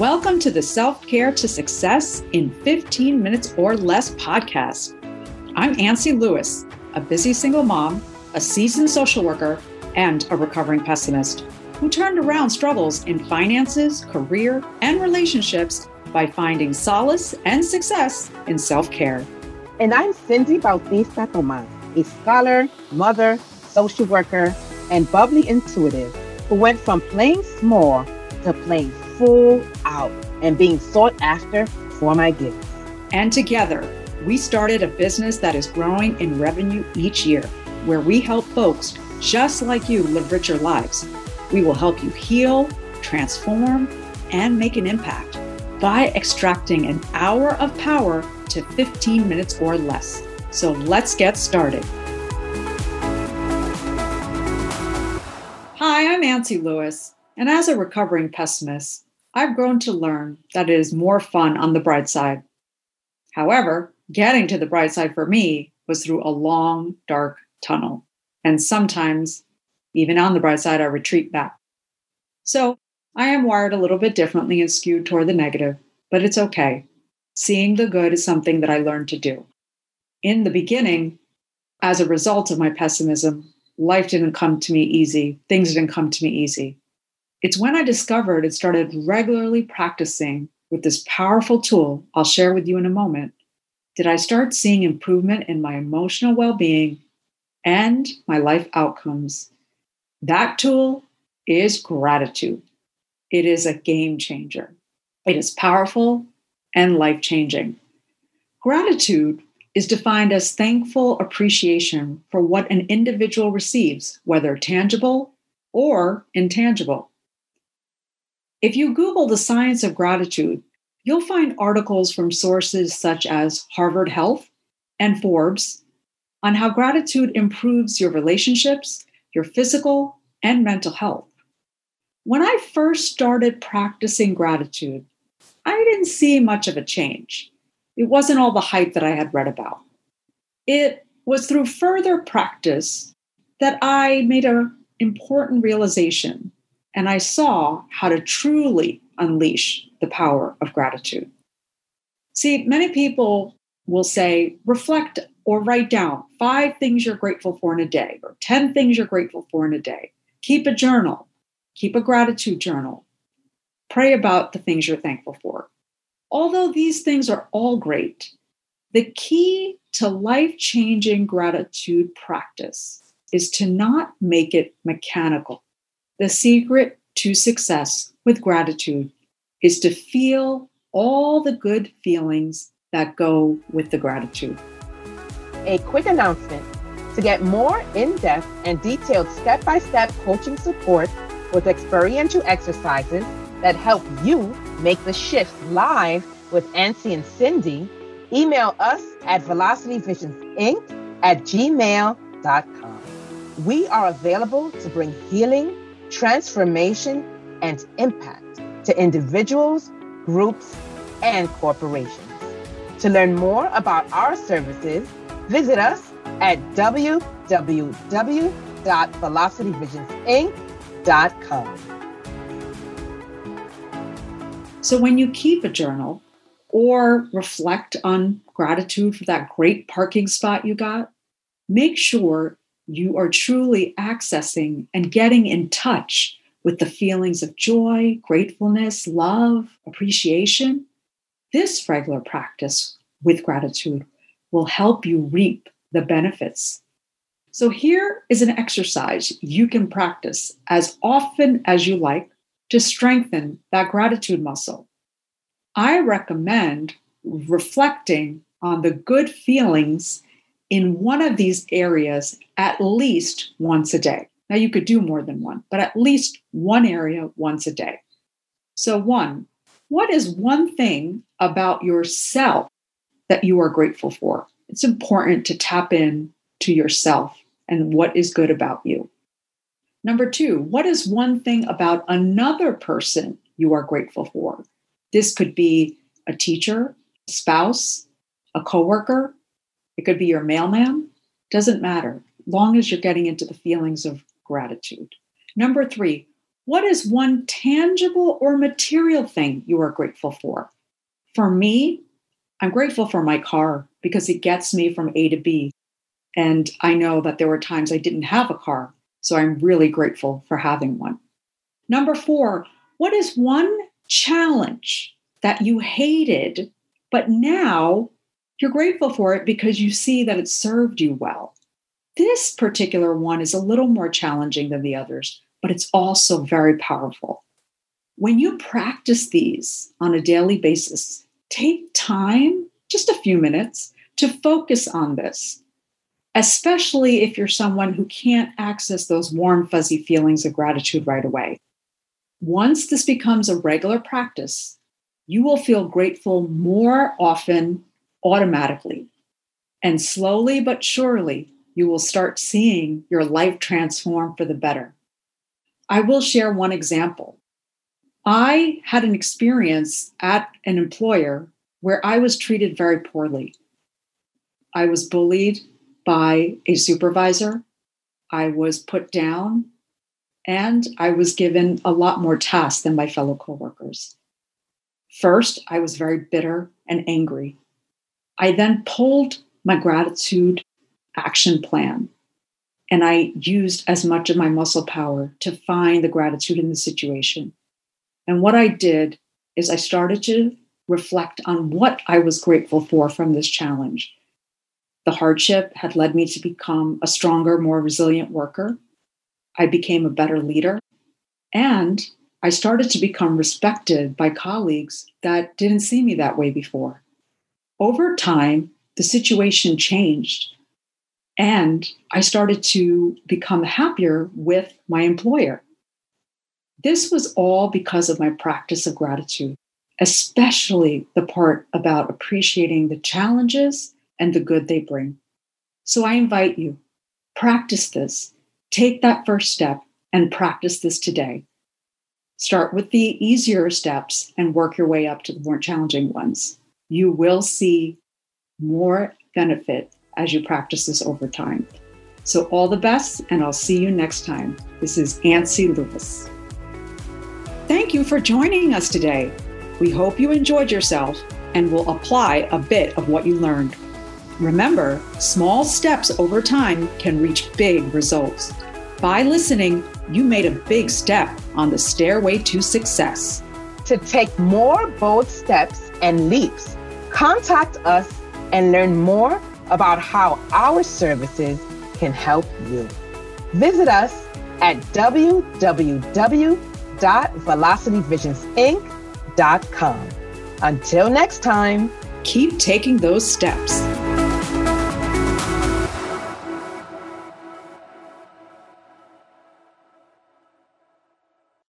Welcome to the Self Care to Success in 15 Minutes or Less podcast. I'm Ancy Lewis, a busy single mom, a seasoned social worker, and a recovering pessimist who turned around struggles in finances, career, and relationships by finding solace and success in self care. And I'm Cindy Bautista Tomas, a scholar, mother, social worker, and bubbly intuitive who went from playing small to playing full out and being sought after for my gifts. And together, we started a business that is growing in revenue each year, where we help folks just like you live richer lives. We will help you heal, transform, and make an impact by extracting an hour of power to 15 minutes or less. So let's get started. Hi, I'm Nancy Lewis, and as a recovering pessimist, I've grown to learn that it is more fun on the bright side. However, getting to the bright side for me was through a long, dark tunnel. And sometimes, even on the bright side, I retreat back. So I am wired a little bit differently and skewed toward the negative, but it's okay. Seeing the good is something that I learned to do. In the beginning, as a result of my pessimism, life didn't come to me easy. Things didn't come to me easy. It's when I discovered and started regularly practicing with this powerful tool I'll share with you in a moment did I start seeing improvement in my emotional well being and my life outcomes. That tool is gratitude. It is a game changer. It is powerful and life changing. Gratitude is defined as thankful appreciation for what an individual receives, whether tangible or intangible. If you Google the science of gratitude, you'll find articles from sources such as Harvard Health and Forbes on how gratitude improves your relationships, your physical and mental health. When I first started practicing gratitude, I didn't see much of a change. It wasn't all the hype that I had read about. It was through further practice that I made an important realization and I saw how to truly unleash the power of gratitude. See, many people will say, reflect or write down five things you're grateful for in a day, or 10 things you're grateful for in a day. Keep a journal, keep a gratitude journal. Pray about the things you're thankful for. Although these things are all great, the key to life changing gratitude practice is to not make it mechanical. The secret to success with gratitude is to feel all the good feelings that go with the gratitude. A quick announcement to get more in depth and detailed step by step coaching support with experiential exercises that help you make the shift live with Ancy and Cindy, email us at velocityvisionsinc at gmail.com. We are available to bring healing transformation, and impact to individuals, groups, and corporations. To learn more about our services, visit us at www.velocityvisionsinc.com. So, when you keep a journal or reflect on gratitude for that great parking spot you got, make sure you are truly accessing and getting in touch with the feelings of joy, gratefulness, love, appreciation, this regular practice with gratitude will help you reap the benefits. So, here is an exercise you can practice as often as you like to strengthen that gratitude muscle. I recommend reflecting on the good feelings in one of these areas at least once a day. Now, you could do more than one, but at least one area once a day. So, one, what is one thing about yourself that you are grateful for? It's important to tap in to yourself and what is good about you. Number two, what is one thing about another person you are grateful for? This could be a teacher, a spouse, a coworker, it could be your mailman, doesn't matter, long as you're getting into the feelings of gratitude. Number three, What is one tangible or material thing you are grateful for? For me, I'm grateful for my car because it gets me from A to B. And I know that there were times I didn't have a car. So I'm really grateful for having one. Number four, what is one challenge that you hated, but now you're grateful for it because you see that it served you well? This particular one is a little more challenging than the others, but it's also very powerful. When you practice these on a daily basis, take time, just a few minutes, to focus on this, especially if you're someone who can't access those warm, fuzzy feelings of gratitude right away. Once this becomes a regular practice, you will feel grateful more often automatically. And slowly but surely, you will start seeing your life transform for the better. I will share one example. I had an experience at an employer where I was treated very poorly. I was bullied by a supervisor. I was put down and I was given a lot more tasks than my fellow coworkers. First, I was very bitter and angry. I then pulled my gratitude action plan and I used as much of my muscle power to find the gratitude in the situation. And what I did is I started to reflect on what I was grateful for from this challenge. The hardship had led me to become a stronger, more resilient worker. I became a better leader. And I started to become respected by colleagues that didn't see me that way before. Over time, the situation changed and I started to become happier with my employer. This was all because of my practice of gratitude, especially the part about appreciating the challenges and the good they bring. So I invite you, practice this. Take that first step and practice this today. Start with the easier steps and work your way up to the more challenging ones. You will see more benefit as you practice this over time. So, all the best, and I'll see you next time. This is Ancy Lewis. Thank you for joining us today. We hope you enjoyed yourself and will apply a bit of what you learned. Remember, small steps over time can reach big results. By listening, you made a big step on the stairway to success. To take more bold steps and leaps, contact us and learn more about how our services can help you. Visit us at www.velocityvisionsinc.com. Until next time, keep taking those steps.